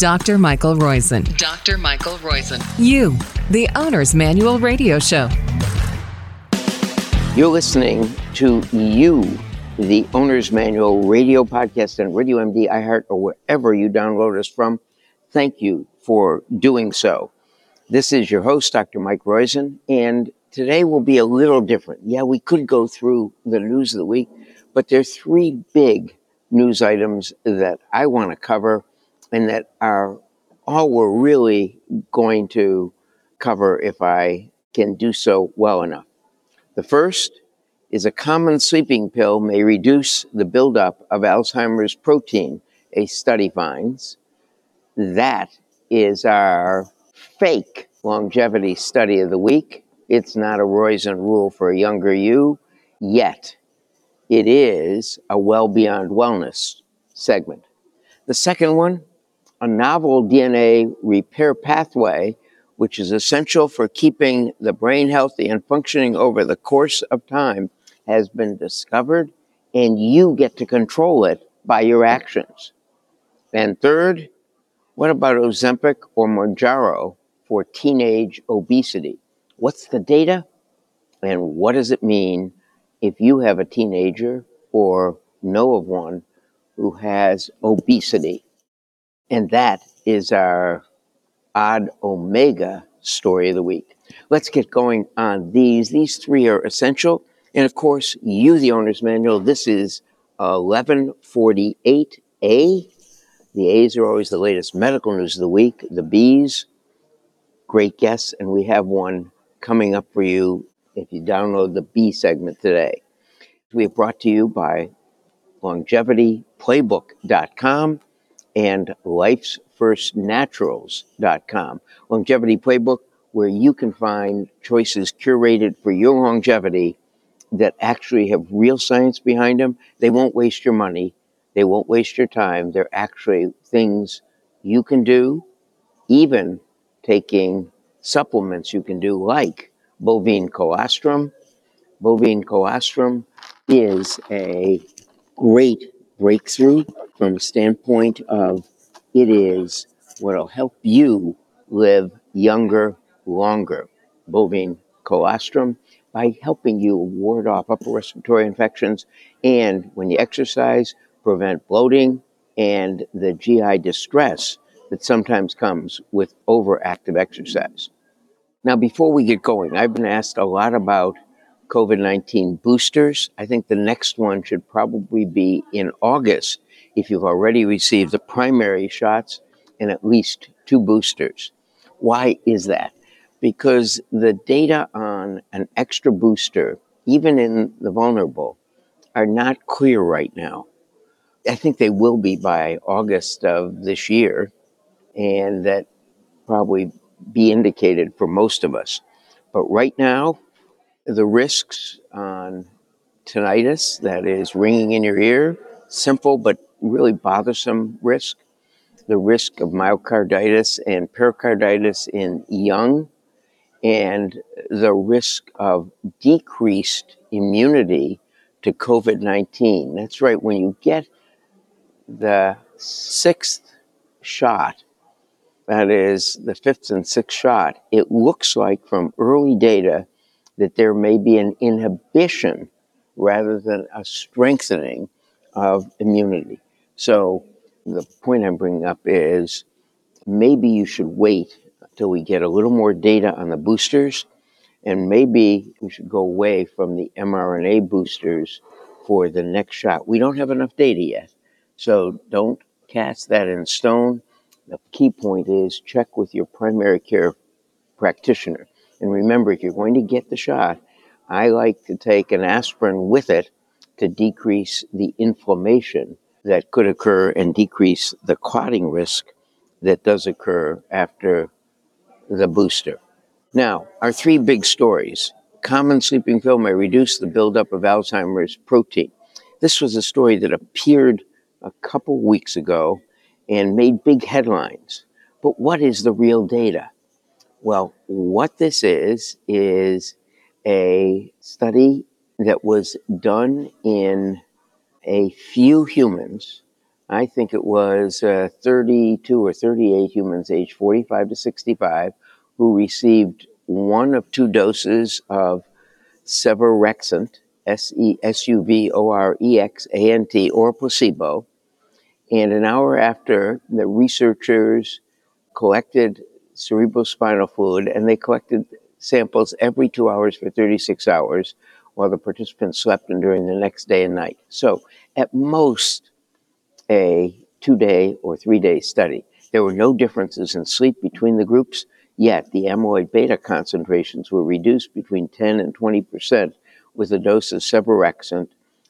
Dr. Michael Roizen. Dr. Michael Roizen. You, the Owner's Manual Radio Show. You're listening to You, the Owner's Manual radio podcast on Radio MD, iHeart, or wherever you download us from. Thank you for doing so. This is your host, Dr. Mike Roizen, and today will be a little different. Yeah, we could go through the news of the week, but there are three big news items that I want to cover and that are all we're really going to cover if I can do so well enough. The first is a common sleeping pill may reduce the buildup of Alzheimer's protein, a study finds. That is our fake longevity study of the week. It's not a Roizen rule for a younger you, yet it is a well beyond wellness segment. The second one, a novel DNA repair pathway, which is essential for keeping the brain healthy and functioning over the course of time, has been discovered, and you get to control it by your actions. And third, what about Ozempic or Mounjaro for teenage obesity? What's the data? And what does it mean if you have a teenager or know of one who has obesity? And that is our odd omega story of the week. Let's get going on these. These three are essential. And of course, you, the owner's manual, this is 1148A the A's are always the latest medical news of the week. The B's, great guests, and we have one coming up for you if you download the B segment today. We are brought to you by longevityplaybook.com and lifesfirstnaturals.com. Longevity Playbook, where you can find choices curated for your longevity that actually have real science behind them. They won't waste your money they won't waste your time. They're actually things you can do, even taking supplements you can do, like bovine colostrum. Bovine colostrum is a great breakthrough from a standpoint of it is what'll help you live younger, longer. Bovine colostrum by helping you ward off upper respiratory infections and when you exercise, prevent bloating and the GI distress that sometimes comes with overactive exercise. Now, before we get going, I've been asked a lot about COVID 19 boosters. I think the next one should probably be in August if you've already received the primary shots and at least two boosters. Why is that? Because the data on an extra booster, even in the vulnerable, are not clear right now. I think they will be by August of this year, and that probably be indicated for most of us. But right now, the risks on tinnitus, that is ringing in your ear, simple but really bothersome risk, the risk of myocarditis and pericarditis in young, and the risk of decreased immunity to COVID 19. That's right, when you get the sixth shot, that is the fifth and sixth shot, it looks like from early data that there may be an inhibition rather than a strengthening of immunity. So the point I'm bringing up is maybe you should wait until we get a little more data on the boosters, and maybe we should go away from the mRNA boosters for the next shot. We don't have enough data yet. So don't cast that in stone. The key point is check with your primary care practitioner. And remember, if you're going to get the shot, I like to take an aspirin with it to decrease the inflammation that could occur and decrease the clotting risk that does occur after the booster. Now, our three big stories. Common sleeping pill may reduce the buildup of Alzheimer's protein. This was a story that appeared a couple weeks ago and made big headlines. But what is the real data? Well, what this is, is a study that was done in a few humans I think it was uh, 32 or 38 humans aged 45 to 65 who received one of two doses of Suvorexant, S E S U V O R E X A N T, or placebo. And an hour after, the researchers collected cerebrospinal fluid and they collected samples every two hours for 36 hours while the participants slept and during the next day and night. So, at most, a two day or three day study. There were no differences in sleep between the groups, yet the amyloid beta concentrations were reduced between 10 and 20 percent with a dose of Suvorexant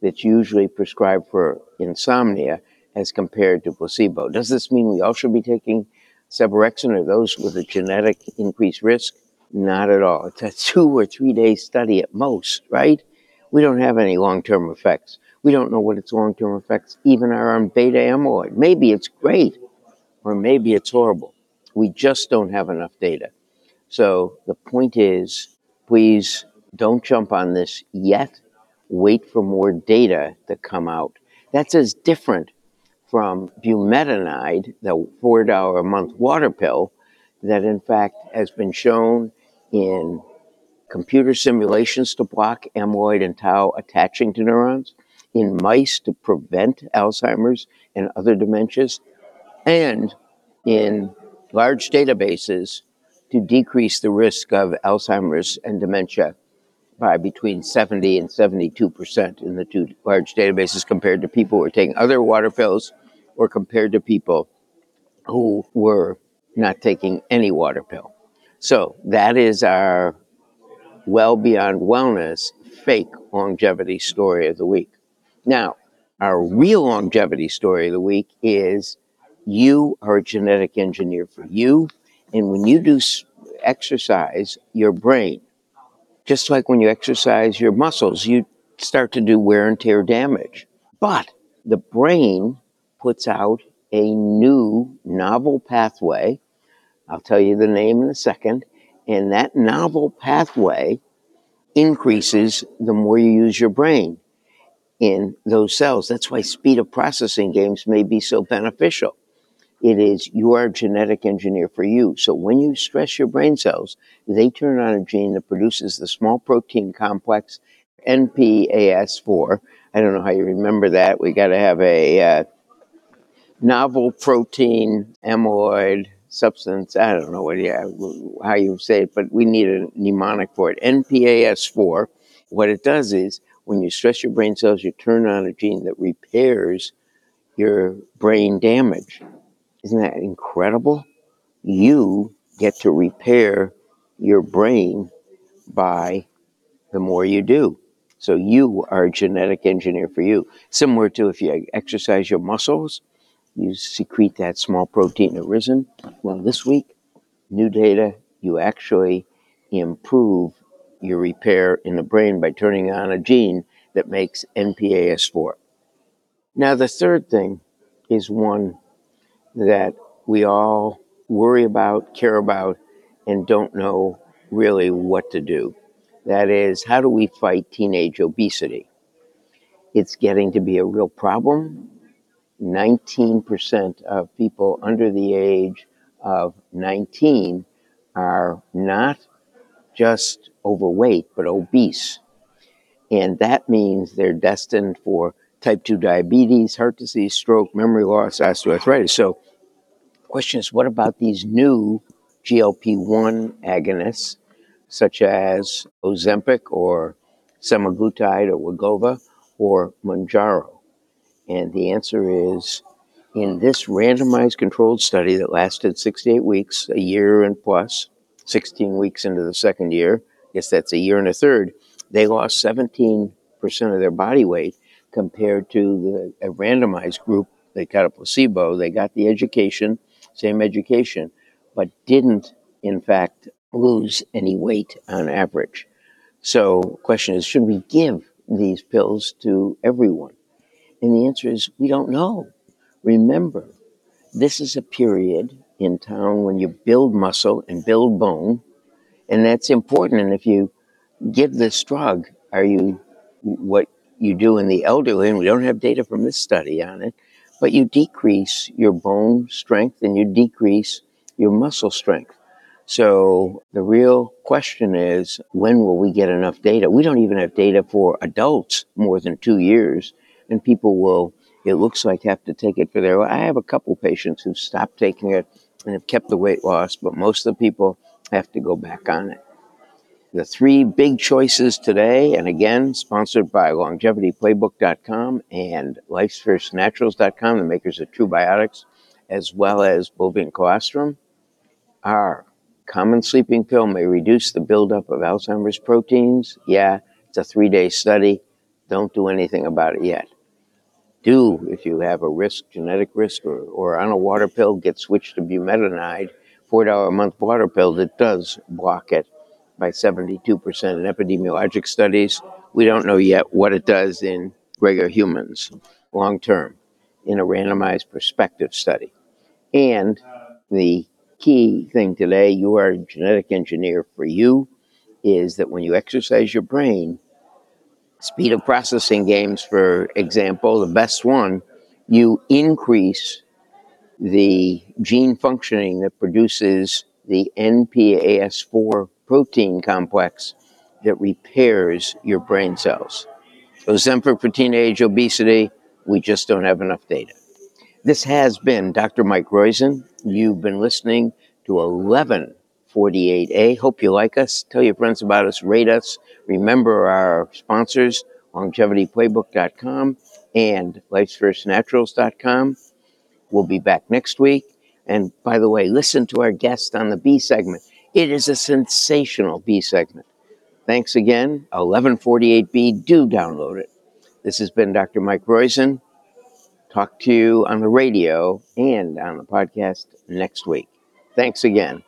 that's usually prescribed for insomnia as compared to placebo. Does this mean we all should be taking Suvorexant or those with a genetic increased risk? Not at all. It's a two or three day study at most, right? We don't have any long term effects. We don't know what its long term effects even are on beta amyloid. Maybe it's great, or maybe it's horrible. We just don't have enough data. So the point is, please don't jump on this yet. Wait for more data to come out. That's as different from bumetanide, the $4 a month water pill, that in fact has been shown in computer simulations to block amyloid and tau attaching to neurons, in mice to prevent Alzheimer's and other dementias, and in large databases to decrease the risk of Alzheimer's and dementia by between 70 and 72 percent in the two large databases compared to people who are taking other water pills or compared to people who were not taking any water pill. So that is our well beyond wellness fake longevity story of the week. Now, our real longevity story of the week is you are a genetic engineer for you. And when you do exercise, your brain, just like when you exercise your muscles, you start to do wear and tear damage. But the brain puts out a new novel pathway. I'll tell you the name in a second. And that novel pathway increases the more you use your brain in those cells. That's why speed of processing games may be so beneficial. It is you are genetic engineer for you. So when you stress your brain cells, they turn on a gene that produces the small protein complex NPAS4. I don't know how you remember that. We got to have a uh, novel protein amyloid substance. I don't know what how you say it, but we need a mnemonic for it. NPAS4. What it does is when you stress your brain cells, you turn on a gene that repairs your brain damage. Isn't that incredible? You get to repair your brain by the more you do. So you are a genetic engineer for you. Similar to if you exercise your muscles, you secrete that small protein irisin. Well, this week, new data, you actually improve your repair in the brain by turning on a gene that makes NPAS4. Now, the third thing is one that we all worry about, care about, and don't know really what to do. That is, how do we fight teenage obesity? It's getting to be a real problem. 19% of people under the age of 19 are not just overweight, but obese. And that means they're destined for type 2 diabetes, heart disease, stroke, memory loss, osteoarthritis. So, the question is what about these new GLP 1 agonists, such as Ozempic or semaglutide or Wegovy or Mounjaro? And the answer is in this randomized controlled study that lasted 68 weeks, a year and plus, 16 weeks into the second year, I guess that's a year and a third, they lost 17% of their body weight compared to the a randomized group. They got a placebo, they got the education, same education, but didn't, in fact, lose any weight on average. So, question is, should we give these pills to everyone? And the answer is, we don't know. Remember, this is a period in town when you build muscle and build bone, and that's important. And if you give this drug, are you what you do in the elderly, and we don't have data from this study on it, but you decrease your bone strength and you decrease your muscle strength. So the real question is when will we get enough data? We don't even have data for adults more than two years, and people will, it looks like, have to take it for their. I have a couple patients who've stopped taking it and have kept the weight loss, but most of the people have to go back on it. The three big choices today, and again, sponsored by longevityplaybook.com and lifesfirstnaturals.com, the makers of True Biotics, as well as bovine colostrum, are common sleeping pill may reduce the buildup of Alzheimer's proteins. Yeah, it's a three day study. Don't do anything about it yet. Do, if you have a risk, genetic risk, or, or on a water pill, get switched to bumetanide, $4 a month water pill that does block it by 72% in epidemiologic studies. We don't know yet what it does in regular humans long term in a randomized prospective study. And the key thing today, you are a genetic engineer for you, is that when you exercise your brain, speed of processing games, for example, the best one, you increase the gene functioning that produces the NPAS4 protein complex that repairs your brain cells. Ozempic for teenage obesity, we just don't have enough data. This has been Dr. Mike Roizen. You've been listening to 1148A. Hope you like us. Tell your friends about us. Rate us. Remember our sponsors, longevityplaybook.com and lifesfirstnaturals.com. We'll be back next week. And by the way, listen to our guest on the B segment. It is a sensational B segment. Thanks again. 1148B, do download it. This has been Dr. Mike Roizen. Talk to you on the radio and on the podcast next week. Thanks again.